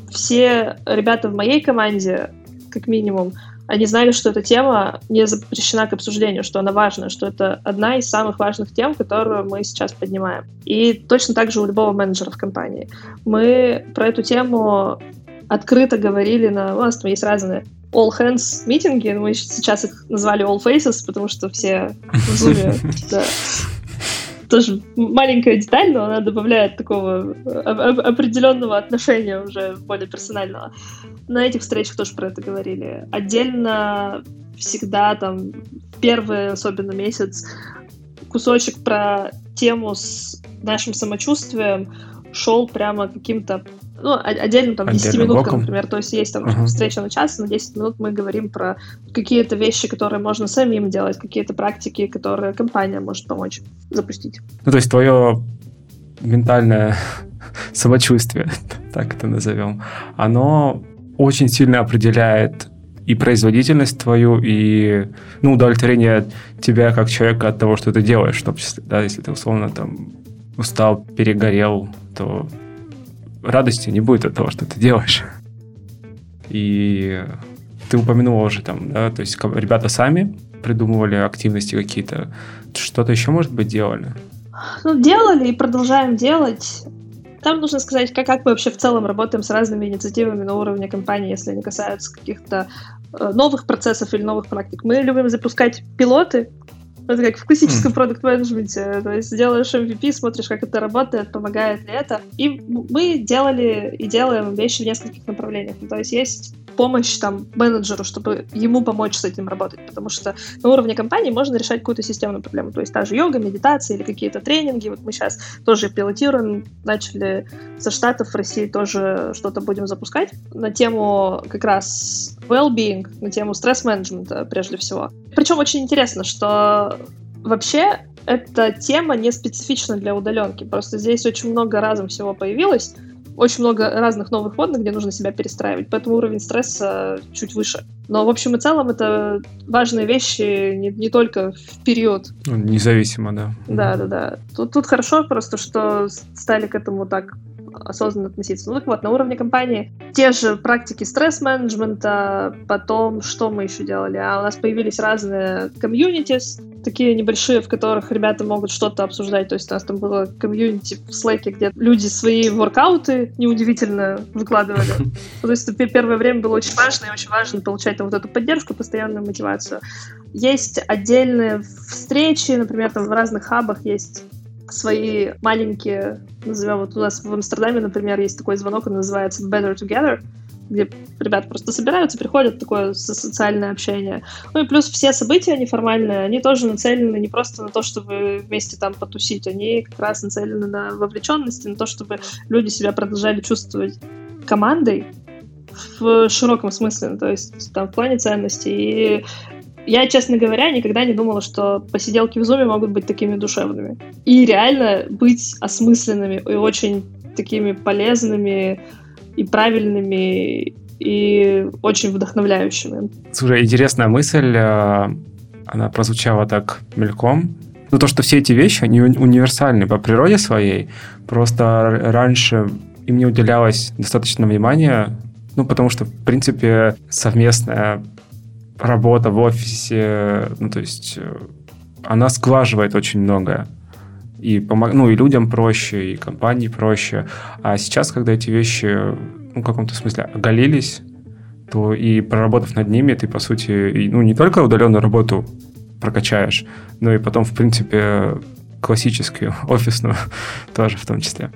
все ребята в моей команде, как минимум, они знали, что эта тема не запрещена к обсуждению, что она важна, что это одна из самых важных тем, которую мы сейчас поднимаем. И точно так же у любого менеджера в компании. Мы про эту тему открыто говорили на... У нас там есть разные all hands митинги, мы сейчас их назвали all faces, потому что все в зуме <laughs> да, тоже маленькая деталь, но она добавляет такого определенного отношения уже более персонального. На этих встречах тоже про это говорили. Отдельно всегда там первый, особенно месяц, кусочек про тему с нашим самочувствием шел прямо каким-то ну, отдельно там 10 минут, например, то есть есть там uh-huh. встреча на час, на 10 минут мы говорим про какие-то вещи, которые можно самим делать, какие-то практики, которые компания может помочь запустить. Ну, то есть твое ментальное <laughs> самочувствие, <laughs> так это назовем, оно очень сильно определяет и производительность твою, и ну, удовлетворение тебя как человека от того, что ты делаешь, в том числе, да, если ты условно там устал, перегорел, то радости не будет от того, что ты делаешь. И ты упомянула уже там, да, то есть ребята сами придумывали активности какие-то. Что-то еще, может быть, делали? Ну, делали и продолжаем делать. Там нужно сказать, как, как мы вообще в целом работаем с разными инициативами на уровне компании, если они касаются каких-то э, новых процессов или новых практик. Мы любим запускать пилоты, это как в классическом продукт менеджменте То есть делаешь MVP, смотришь, как это работает, помогает ли это. И мы делали и делаем вещи в нескольких направлениях. То есть есть помощь там менеджеру, чтобы ему помочь с этим работать, потому что на уровне компании можно решать какую-то системную проблему, то есть та же йога, медитация или какие-то тренинги. Вот мы сейчас тоже пилотируем, начали со Штатов в России тоже что-то будем запускать на тему как раз well-being, на тему стресс-менеджмента прежде всего. Причем очень интересно, что вообще эта тема не специфична для удаленки. Просто здесь очень много разом всего появилось, очень много разных новых водных, где нужно себя перестраивать, поэтому уровень стресса чуть выше. Но, в общем и целом, это важные вещи не, не только в период. Ну, независимо, да. Да, да, да. Тут, тут хорошо просто, что стали к этому так осознанно относиться. Ну так вот, на уровне компании те же практики стресс-менеджмента, потом что мы еще делали? А у нас появились разные комьюнитис, такие небольшие, в которых ребята могут что-то обсуждать. То есть у нас там было комьюнити в Slack, где люди свои воркауты неудивительно выкладывали. <laughs> То есть первое время было очень важно, и очень важно получать вот эту поддержку, постоянную мотивацию. Есть отдельные встречи, например, там в разных хабах есть свои маленькие, назовем, вот у нас в Амстердаме, например, есть такой звонок, он называется Better Together, где ребята просто собираются, приходят, такое социальное общение. Ну и плюс все события неформальные, они тоже нацелены не просто на то, чтобы вместе там потусить, они как раз нацелены на вовлеченность, на то, чтобы люди себя продолжали чувствовать командой в широком смысле, то есть там в плане ценностей. И я, честно говоря, никогда не думала, что посиделки в зуме могут быть такими душевными. И реально быть осмысленными и очень такими полезными и правильными и очень вдохновляющими. Слушай, интересная мысль, э, она прозвучала так мельком. Ну, то, что все эти вещи, они универсальны по природе своей, просто раньше им не уделялось достаточно внимания, ну, потому что, в принципе, совместная работа в офисе, ну, то есть э, она сглаживает очень многое. И, помог... ну, и людям проще, и компании проще. А сейчас, когда эти вещи ну, в каком-то смысле оголились, то и проработав над ними, ты, по сути, ну, не только удаленную работу прокачаешь, но и потом, в принципе, классическую, <laughs> офисную <laughs> тоже в том числе.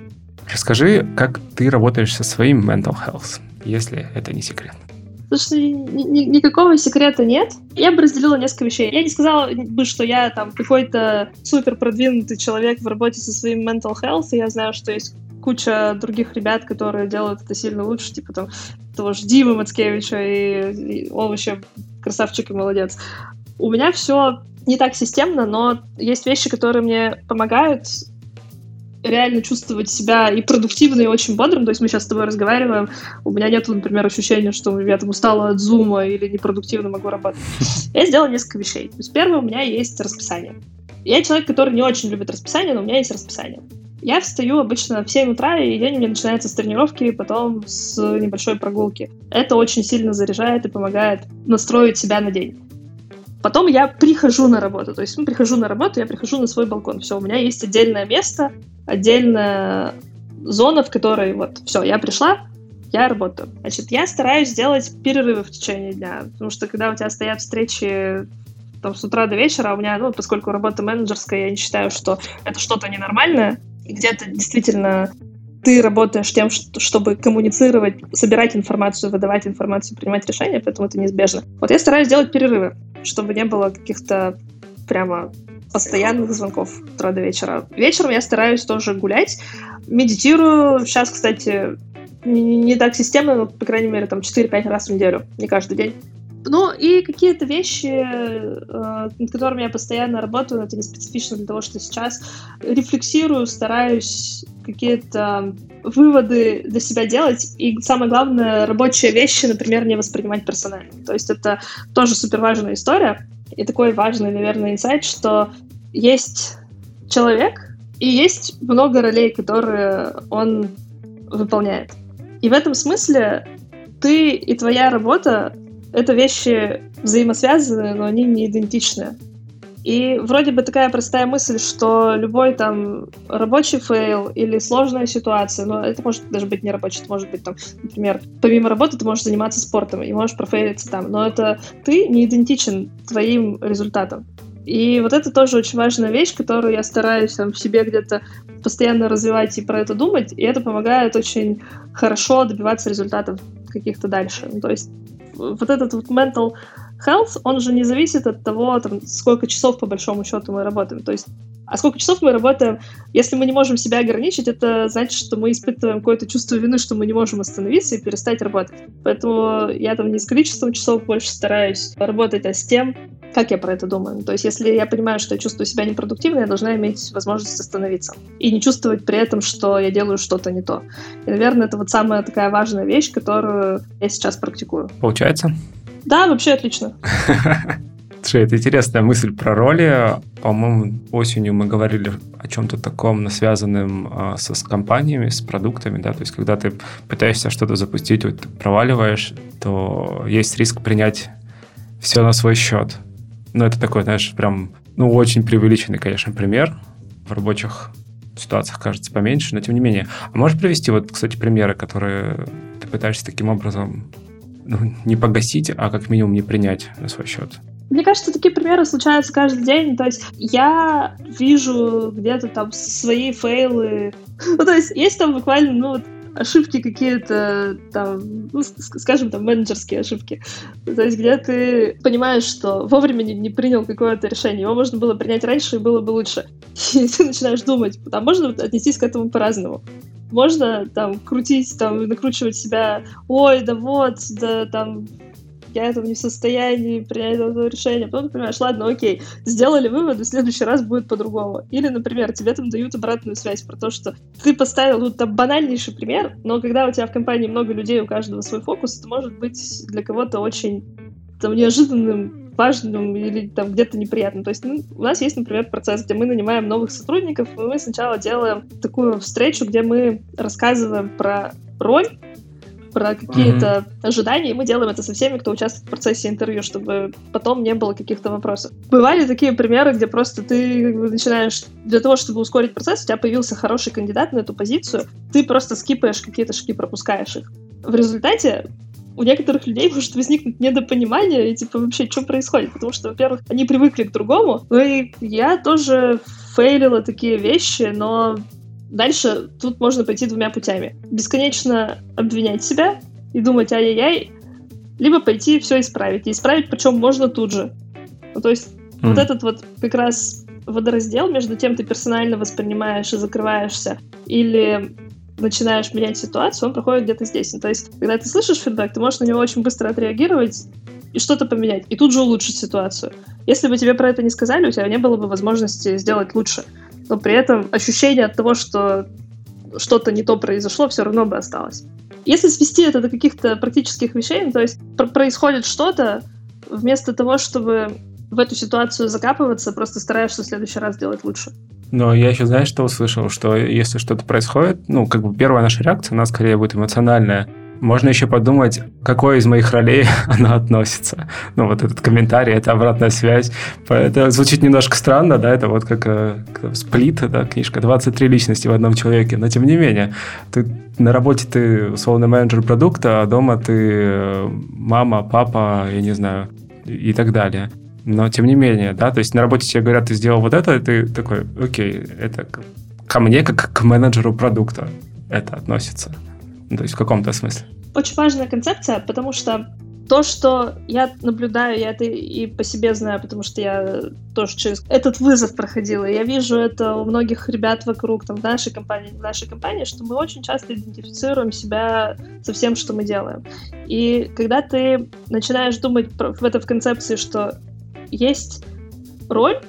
Расскажи, как ты работаешь со своим mental health, если это не секрет. Слушай, ни, ни, никакого секрета нет. Я бы разделила несколько вещей. Я не сказала бы, что я там какой-то супер продвинутый человек в работе со своим mental health, и я знаю, что есть куча других ребят, которые делают это сильно лучше, типа там того же Димы Мацкевича, и, и он вообще красавчик и молодец. У меня все не так системно, но есть вещи, которые мне помогают реально чувствовать себя и продуктивно, и очень бодрым. То есть мы сейчас с тобой разговариваем, у меня нет, например, ощущения, что я там устала от зума или непродуктивно могу работать. <laughs> Я сделала несколько вещей. То есть первое, у меня есть расписание. Я человек, который не очень любит расписание, но у меня есть расписание. Я встаю обычно в 7 утра, и день у меня начинается с тренировки, потом с небольшой прогулки. Это очень сильно заряжает и помогает настроить себя на день. Потом я прихожу на работу. То есть, ну, прихожу на работу, я прихожу на свой балкон. Все, у меня есть отдельное место, отдельная зона, в которой вот, все, я пришла, я работаю. Значит, я стараюсь сделать перерывы в течение дня, потому что когда у тебя стоят встречи там, с утра до вечера, а у меня, ну, поскольку работа менеджерская, я не считаю, что это что-то ненормальное, и где-то действительно ты работаешь тем, чтобы коммуницировать, собирать информацию, выдавать информацию, принимать решения, поэтому это неизбежно. Вот я стараюсь делать перерывы, чтобы не было каких-то прямо постоянных звонков с утра до вечера. Вечером я стараюсь тоже гулять, медитирую. Сейчас, кстати, не, не так системно, но, по крайней мере, там 4-5 раз в неделю, не каждый день. Ну, и какие-то вещи, э, над которыми я постоянно работаю, но это не специфично для того, что сейчас рефлексирую, стараюсь какие-то выводы для себя делать. И самое главное, рабочие вещи, например, не воспринимать персонально. То есть это тоже супер важная история. И такой важный, наверное, инсайт, что есть человек, и есть много ролей, которые он выполняет. И в этом смысле ты и твоя работа — это вещи взаимосвязанные, но они не идентичны. И вроде бы такая простая мысль, что любой там рабочий fail или сложная ситуация, но это может даже быть не рабочий, это может быть там, например, помимо работы ты можешь заниматься спортом и можешь профейлиться там, но это ты не идентичен твоим результатам. И вот это тоже очень важная вещь, которую я стараюсь там, в себе где-то постоянно развивать и про это думать, и это помогает очень хорошо добиваться результатов каких-то дальше. Ну, то есть вот этот вот mental health, он же не зависит от того, там, сколько часов по большому счету мы работаем. То есть, а сколько часов мы работаем, если мы не можем себя ограничить, это значит, что мы испытываем какое-то чувство вины, что мы не можем остановиться и перестать работать. Поэтому я там не с количеством часов больше стараюсь работать, а с тем, как я про это думаю. То есть, если я понимаю, что я чувствую себя непродуктивно, я должна иметь возможность остановиться. И не чувствовать при этом, что я делаю что-то не то. И, наверное, это вот самая такая важная вещь, которую я сейчас практикую. Получается? Да, вообще отлично. <laughs> Слушай, это интересная мысль про роли. По-моему, осенью мы говорили о чем-то таком, связанном а, со, с компаниями, с продуктами, да, то есть когда ты пытаешься что-то запустить, вот проваливаешь, то есть риск принять все на свой счет. Ну, это такой, знаешь, прям, ну, очень преувеличенный, конечно, пример. В рабочих ситуациях кажется поменьше, но тем не менее. А можешь привести вот, кстати, примеры, которые ты пытаешься таким образом ну, не погасить, а как минимум не принять на свой счет? Мне кажется, такие примеры случаются каждый день. То есть я вижу где-то там свои фейлы. <laughs> Ну, то есть есть там буквально, ну, вот ошибки какие-то, там, ну, скажем, там, менеджерские ошибки. То есть, где ты понимаешь, что вовремя не, не принял какое-то решение, его можно было принять раньше, и было бы лучше. <laughs> И ты начинаешь думать, а можно отнестись к этому по-разному можно там крутить, там, накручивать себя, ой, да вот, да там, я этого не в состоянии принять это решение. Потом понимаешь, ладно, окей, сделали вывод, в следующий раз будет по-другому. Или, например, тебе там дают обратную связь про то, что ты поставил, ну, там банальнейший пример, но когда у тебя в компании много людей, у каждого свой фокус, это может быть для кого-то очень там, неожиданным важным или там где-то неприятным. То есть ну, у нас есть, например, процесс, где мы нанимаем новых сотрудников, и мы сначала делаем такую встречу, где мы рассказываем про роль, про какие-то mm-hmm. ожидания, и мы делаем это со всеми, кто участвует в процессе интервью, чтобы потом не было каких-то вопросов. Бывали такие примеры, где просто ты начинаешь, для того, чтобы ускорить процесс, у тебя появился хороший кандидат на эту позицию, ты просто скипаешь какие-то шаги, пропускаешь их. В результате у некоторых людей может возникнуть недопонимание и типа вообще, что происходит, потому что, во-первых, они привыкли к другому, ну и я тоже фейлила такие вещи, но дальше тут можно пойти двумя путями. Бесконечно обвинять себя и думать ай-яй-яй, либо пойти все исправить. И исправить причем можно тут же. Ну, то есть mm. вот этот вот как раз водораздел между тем, ты персонально воспринимаешь и закрываешься, или начинаешь менять ситуацию, он проходит где-то здесь. Ну, то есть, когда ты слышишь фидбэк, ты можешь на него очень быстро отреагировать и что-то поменять, и тут же улучшить ситуацию. Если бы тебе про это не сказали, у тебя не было бы возможности сделать лучше. Но при этом ощущение от того, что что-то не то произошло, все равно бы осталось. Если свести это до каких-то практических вещей, то есть происходит что-то, вместо того, чтобы в эту ситуацию закапываться, просто стараешься в следующий раз делать лучше. Но я еще, знаешь, что услышал? Что если что-то происходит, ну, как бы первая наша реакция, она скорее будет эмоциональная. Можно еще подумать, какой из моих ролей <laughs> она относится. Ну, вот этот комментарий, это обратная связь. Это звучит немножко странно, да, это вот как, э, сплит, да, книжка, 23 личности в одном человеке. Но, тем не менее, ты, на работе ты условно менеджер продукта, а дома ты э, мама, папа, я не знаю, и так далее. Но тем не менее, да, то есть на работе тебе говорят, ты сделал вот это, и ты такой, окей, это ко мне как к менеджеру продукта это относится. Ну, то есть в каком-то смысле. Очень важная концепция, потому что то, что я наблюдаю, я это и по себе знаю, потому что я тоже через этот вызов проходила. Я вижу это у многих ребят вокруг, там, в нашей компании, в нашей компании, что мы очень часто идентифицируем себя со всем, что мы делаем. И когда ты начинаешь думать в это в концепции, что есть роль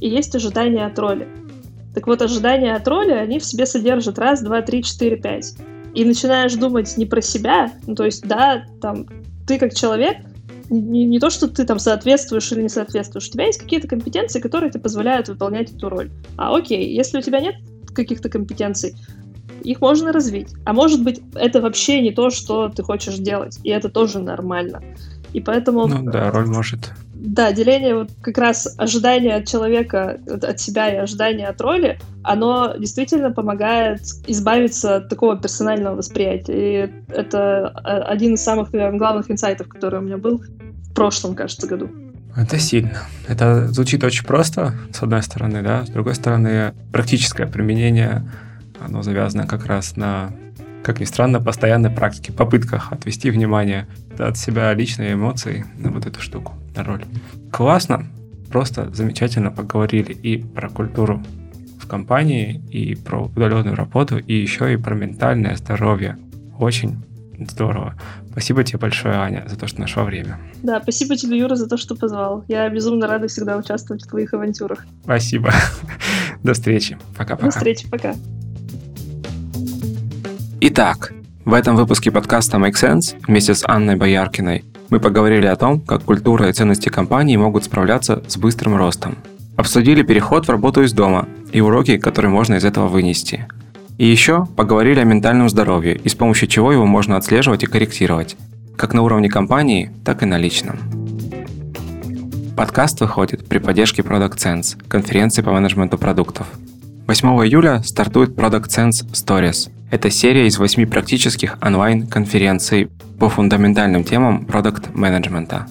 и есть ожидания от роли. Так вот, ожидания от роли, они в себе содержат раз, два, три, четыре, пять. И начинаешь думать не про себя, ну, то есть, да, там, ты как человек, не, не то, что ты там соответствуешь или не соответствуешь, у тебя есть какие-то компетенции, которые тебе позволяют выполнять эту роль. А окей, если у тебя нет каких-то компетенций, их можно развить. А может быть, это вообще не то, что ты хочешь делать, и это тоже нормально. И поэтому... Ну да, роль может да, деление вот как раз ожидания от человека, от себя и ожидания от роли, оно действительно помогает избавиться от такого персонального восприятия. И это а, один из самых, наверное, главных инсайтов, который у меня был в прошлом, кажется, году. Это сильно. Это звучит очень просто, с одной стороны, да, с другой стороны, практическое применение, оно завязано как раз на как ни странно, постоянной практике, попытках отвести внимание от себя личные эмоции на вот эту штуку, на роль. Классно, просто замечательно поговорили и про культуру в компании, и про удаленную работу, и еще и про ментальное здоровье. Очень здорово. Спасибо тебе большое, Аня, за то, что нашла время. Да, спасибо тебе, Юра, за то, что позвал. Я безумно рада всегда участвовать в твоих авантюрах. Спасибо. <laughs> До встречи. Пока-пока. До встречи, пока. Итак, в этом выпуске подкаста Make Sense вместе с Анной Бояркиной мы поговорили о том, как культура и ценности компании могут справляться с быстрым ростом. Обсудили переход в работу из дома и уроки, которые можно из этого вынести. И еще поговорили о ментальном здоровье и с помощью чего его можно отслеживать и корректировать, как на уровне компании, так и на личном. Подкаст выходит при поддержке Product Sense, конференции по менеджменту продуктов. 8 июля стартует Product Sense Stories – это серия из восьми практических онлайн-конференций по фундаментальным темам продукт-менеджмента.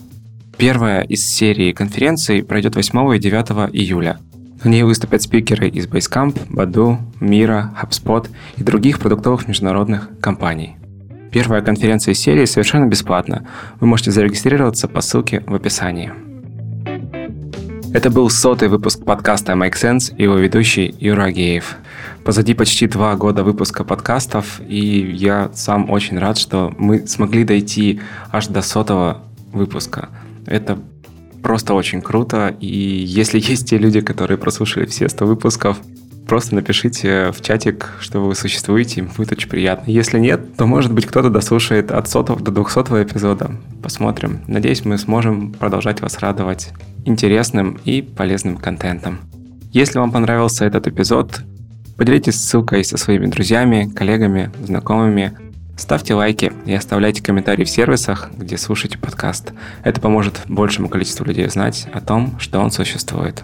Первая из серии конференций пройдет 8 и 9 июля. В ней выступят спикеры из Basecamp, Badu, Mira, HubSpot и других продуктовых международных компаний. Первая конференция серии совершенно бесплатна. Вы можете зарегистрироваться по ссылке в описании. Это был сотый выпуск подкаста Make Sense и его ведущий Юра Агеев. Позади почти два года выпуска подкастов, и я сам очень рад, что мы смогли дойти аж до сотого выпуска. Это просто очень круто, и если <laughs> есть те люди, которые прослушали все 100 выпусков, просто напишите в чатик, что вы существуете, будет очень приятно. Если нет, то, может быть, кто-то дослушает от сотого до двухсотого эпизода. Посмотрим. Надеюсь, мы сможем продолжать вас радовать интересным и полезным контентом. Если вам понравился этот эпизод, Поделитесь ссылкой со своими друзьями, коллегами, знакомыми. Ставьте лайки и оставляйте комментарии в сервисах, где слушаете подкаст. Это поможет большему количеству людей знать о том, что он существует.